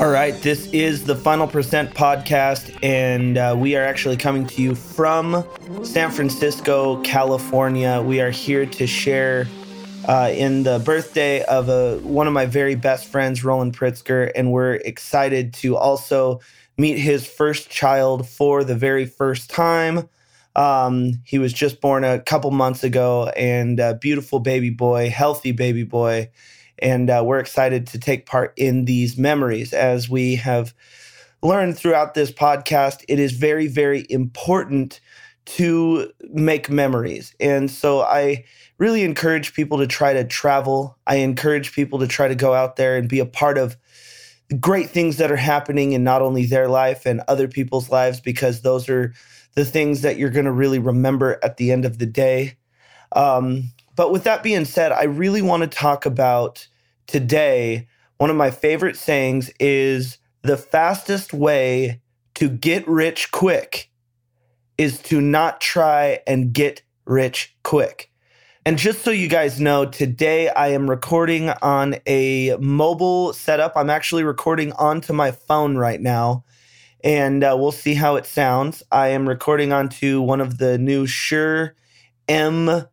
All right, this is the Final Percent podcast, and uh, we are actually coming to you from San Francisco, California. We are here to share uh, in the birthday of a, one of my very best friends, Roland Pritzker, and we're excited to also meet his first child for the very first time. Um, he was just born a couple months ago, and a beautiful baby boy, healthy baby boy and uh, we're excited to take part in these memories. As we have learned throughout this podcast, it is very, very important to make memories. And so I really encourage people to try to travel. I encourage people to try to go out there and be a part of great things that are happening in not only their life and other people's lives, because those are the things that you're going to really remember at the end of the day. Um, but with that being said, I really want to talk about today. One of my favorite sayings is the fastest way to get rich quick is to not try and get rich quick. And just so you guys know, today I am recording on a mobile setup. I'm actually recording onto my phone right now, and uh, we'll see how it sounds. I am recording onto one of the new Shure M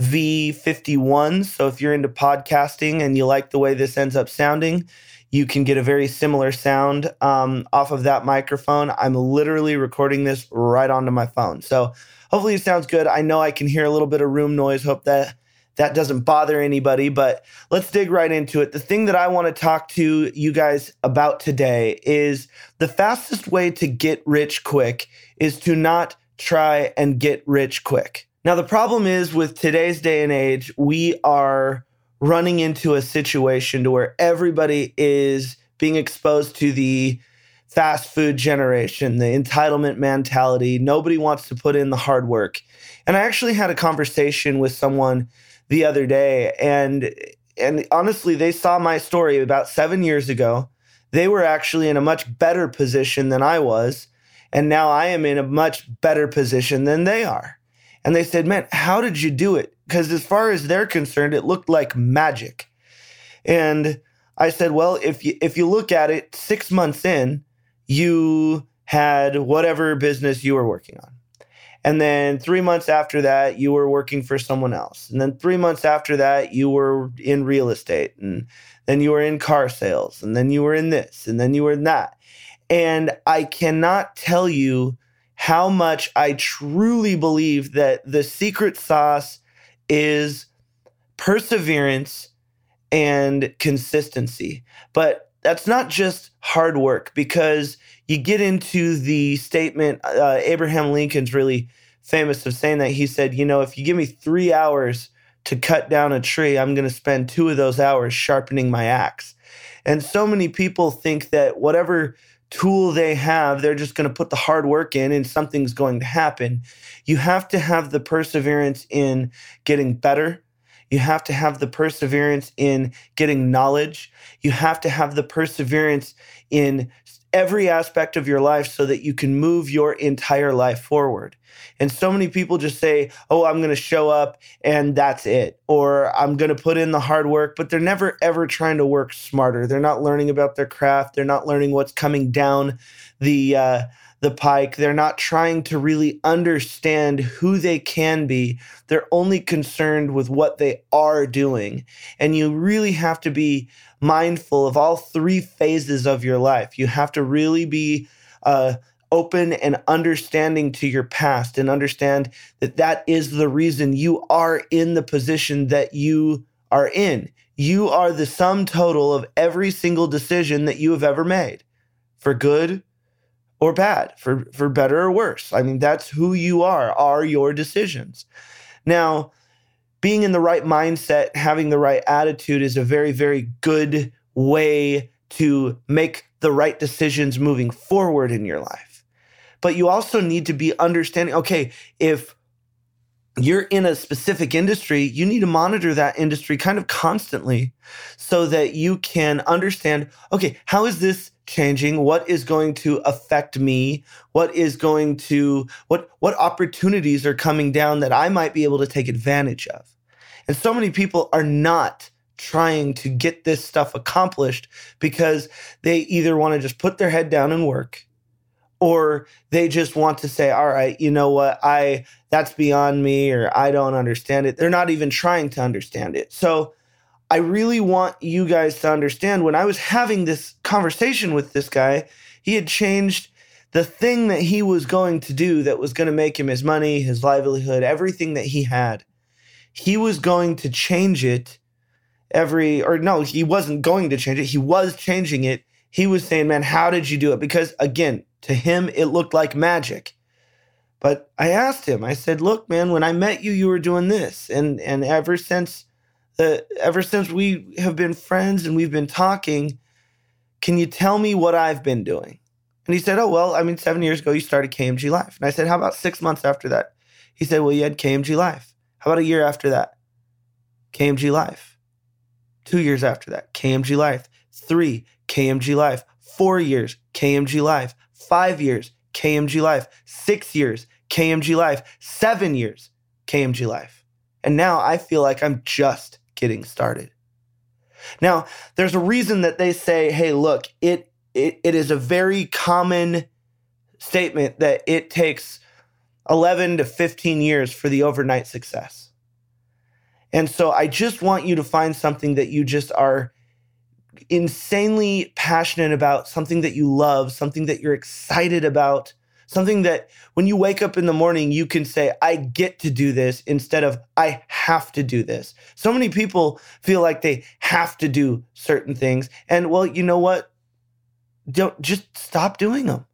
V51. So if you're into podcasting and you like the way this ends up sounding, you can get a very similar sound um, off of that microphone. I'm literally recording this right onto my phone. So hopefully it sounds good. I know I can hear a little bit of room noise. Hope that that doesn't bother anybody, but let's dig right into it. The thing that I want to talk to you guys about today is the fastest way to get rich quick is to not try and get rich quick. Now, the problem is with today's day and age, we are running into a situation to where everybody is being exposed to the fast food generation, the entitlement mentality. Nobody wants to put in the hard work. And I actually had a conversation with someone the other day and and honestly, they saw my story about 7 years ago. They were actually in a much better position than I was, and now I am in a much better position than they are. And they said, Man, how did you do it? Because as far as they're concerned, it looked like magic. And I said, Well, if you if you look at it, six months in, you had whatever business you were working on. And then three months after that, you were working for someone else. And then three months after that, you were in real estate. And then you were in car sales. And then you were in this. And then you were in that. And I cannot tell you how much I truly believe that the secret sauce is perseverance and consistency. But that's not just hard work because you get into the statement, uh, Abraham Lincoln's really famous of saying that. He said, You know, if you give me three hours to cut down a tree, I'm going to spend two of those hours sharpening my axe. And so many people think that whatever tool they have, they're just going to put the hard work in and something's going to happen. You have to have the perseverance in getting better. You have to have the perseverance in getting knowledge. You have to have the perseverance in every aspect of your life so that you can move your entire life forward. And so many people just say, oh, I'm going to show up and that's it. Or I'm going to put in the hard work, but they're never ever trying to work smarter. They're not learning about their craft. They're not learning what's coming down the, uh, the pike. They're not trying to really understand who they can be. They're only concerned with what they are doing. And you really have to be mindful of all three phases of your life. You have to really be uh, open and understanding to your past and understand that that is the reason you are in the position that you are in. You are the sum total of every single decision that you have ever made for good or bad, for, for better or worse. I mean, that's who you are, are your decisions. Now, being in the right mindset, having the right attitude is a very, very good way to make the right decisions moving forward in your life. But you also need to be understanding okay, if you're in a specific industry, you need to monitor that industry kind of constantly so that you can understand okay, how is this changing? What is going to affect me? What is going to what what opportunities are coming down that i might be able to take advantage of? And so many people are not trying to get this stuff accomplished because they either want to just put their head down and work or they just want to say all right you know what? I that's beyond me or i don't understand it. They're not even trying to understand it. So i really want you guys to understand when i was having this conversation with this guy he had changed the thing that he was going to do that was going to make him his money his livelihood everything that he had. He was going to change it every or no he wasn't going to change it. He was changing it. He was saying man how did you do it? Because again to him it looked like magic. But i asked him i said look man when i met you you were doing this. And and ever since the ever since we have been friends and we've been talking can you tell me what i've been doing? And he said oh well i mean seven years ago you started kmg life. And i said how about six months after that? He said well you had kmg life. How about a year after that? Kmg life. Two years after that, KMG Life. Three, KMG Life. Four years, KMG Life. Five years, KMG Life. Six years, KMG Life. Seven years, KMG Life. And now I feel like I'm just getting started. Now, there's a reason that they say, hey, look, it, it, it is a very common statement that it takes 11 to 15 years for the overnight success. And so I just want you to find something that you just are insanely passionate about, something that you love, something that you're excited about, something that when you wake up in the morning, you can say, I get to do this instead of I have to do this. So many people feel like they have to do certain things. And well, you know what? Don't just stop doing them.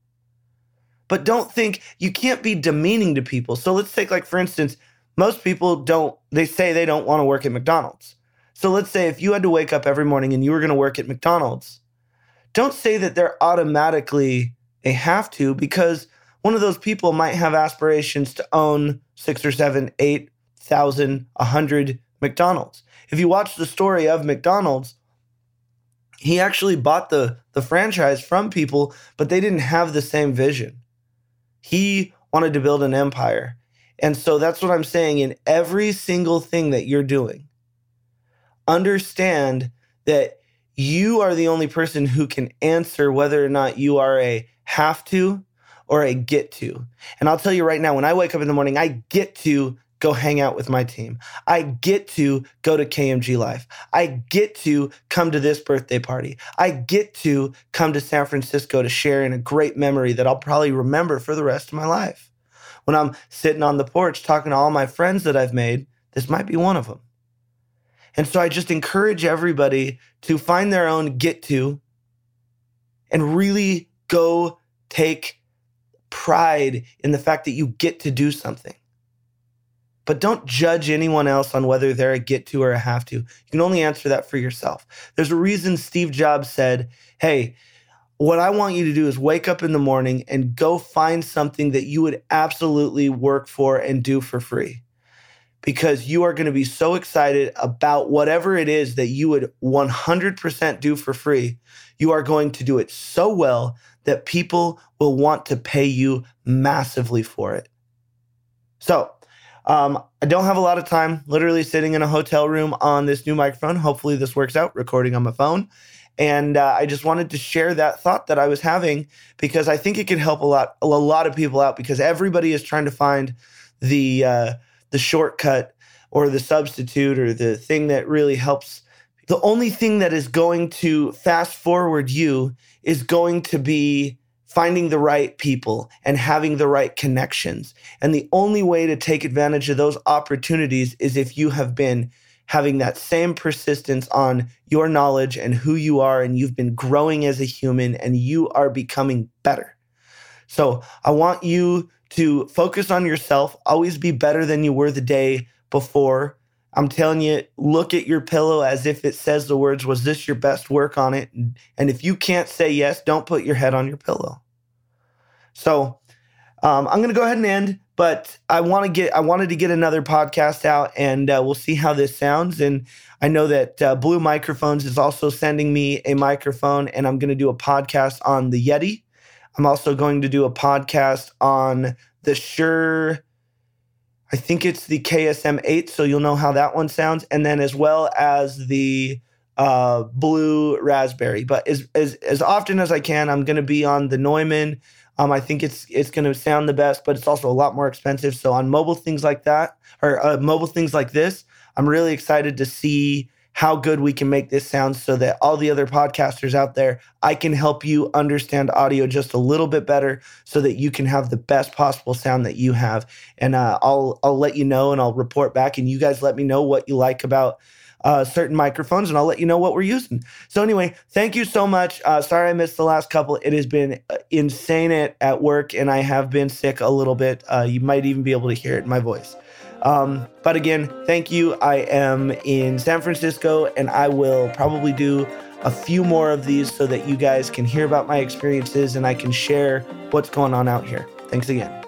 But don't think you can't be demeaning to people. So let's take, like, for instance, most people don't, they say they don't want to work at McDonald's. So let's say if you had to wake up every morning and you were going to work at McDonald's, don't say that they're automatically a have to because one of those people might have aspirations to own six or seven, eight thousand, a hundred McDonald's. If you watch the story of McDonald's, he actually bought the, the franchise from people, but they didn't have the same vision. He wanted to build an empire. And so that's what I'm saying in every single thing that you're doing. Understand that you are the only person who can answer whether or not you are a have to or a get to. And I'll tell you right now, when I wake up in the morning, I get to go hang out with my team. I get to go to KMG Life. I get to come to this birthday party. I get to come to San Francisco to share in a great memory that I'll probably remember for the rest of my life when I'm sitting on the porch talking to all my friends that I've made, this might be one of them. And so I just encourage everybody to find their own get to and really go take pride in the fact that you get to do something. But don't judge anyone else on whether they're a get to or a have to. You can only answer that for yourself. There's a reason Steve Jobs said, Hey, what I want you to do is wake up in the morning and go find something that you would absolutely work for and do for free. Because you are going to be so excited about whatever it is that you would 100% do for free. You are going to do it so well that people will want to pay you massively for it. So, um, I don't have a lot of time, literally sitting in a hotel room on this new microphone. Hopefully, this works out, recording on my phone. And uh, I just wanted to share that thought that I was having because I think it could help a lot, a lot of people out because everybody is trying to find the uh, the shortcut or the substitute or the thing that really helps. The only thing that is going to fast forward you is going to be finding the right people and having the right connections. And the only way to take advantage of those opportunities is if you have been having that same persistence on your knowledge and who you are, and you've been growing as a human and you are becoming better. So I want you to focus on yourself, always be better than you were the day before. I'm telling you, look at your pillow as if it says the words, Was this your best work on it? And if you can't say yes, don't put your head on your pillow. So um, I'm going to go ahead and end but I want to get I wanted to get another podcast out, and uh, we'll see how this sounds. And I know that uh, Blue Microphones is also sending me a microphone, and I'm going to do a podcast on the Yeti. I'm also going to do a podcast on the Shure. I think it's the KSM 8, so you'll know how that one sounds. And then as well as the uh, blue raspberry. But as, as, as often as I can, I'm going to be on the Neumann. Um, I think it's it's going to sound the best, but it's also a lot more expensive. So on mobile things like that, or uh, mobile things like this, I'm really excited to see how good we can make this sound so that all the other podcasters out there, I can help you understand audio just a little bit better so that you can have the best possible sound that you have. And uh, I'll I'll let you know and I'll report back and you guys let me know what you like about uh, certain microphones and I'll let you know what we're using. So anyway, thank you so much. Uh, sorry I missed the last couple. It has been uh, insane at, at work and I have been sick a little bit. Uh, you might even be able to hear it in my voice. Um, but again, thank you. I am in San Francisco and I will probably do a few more of these so that you guys can hear about my experiences and I can share what's going on out here. Thanks again.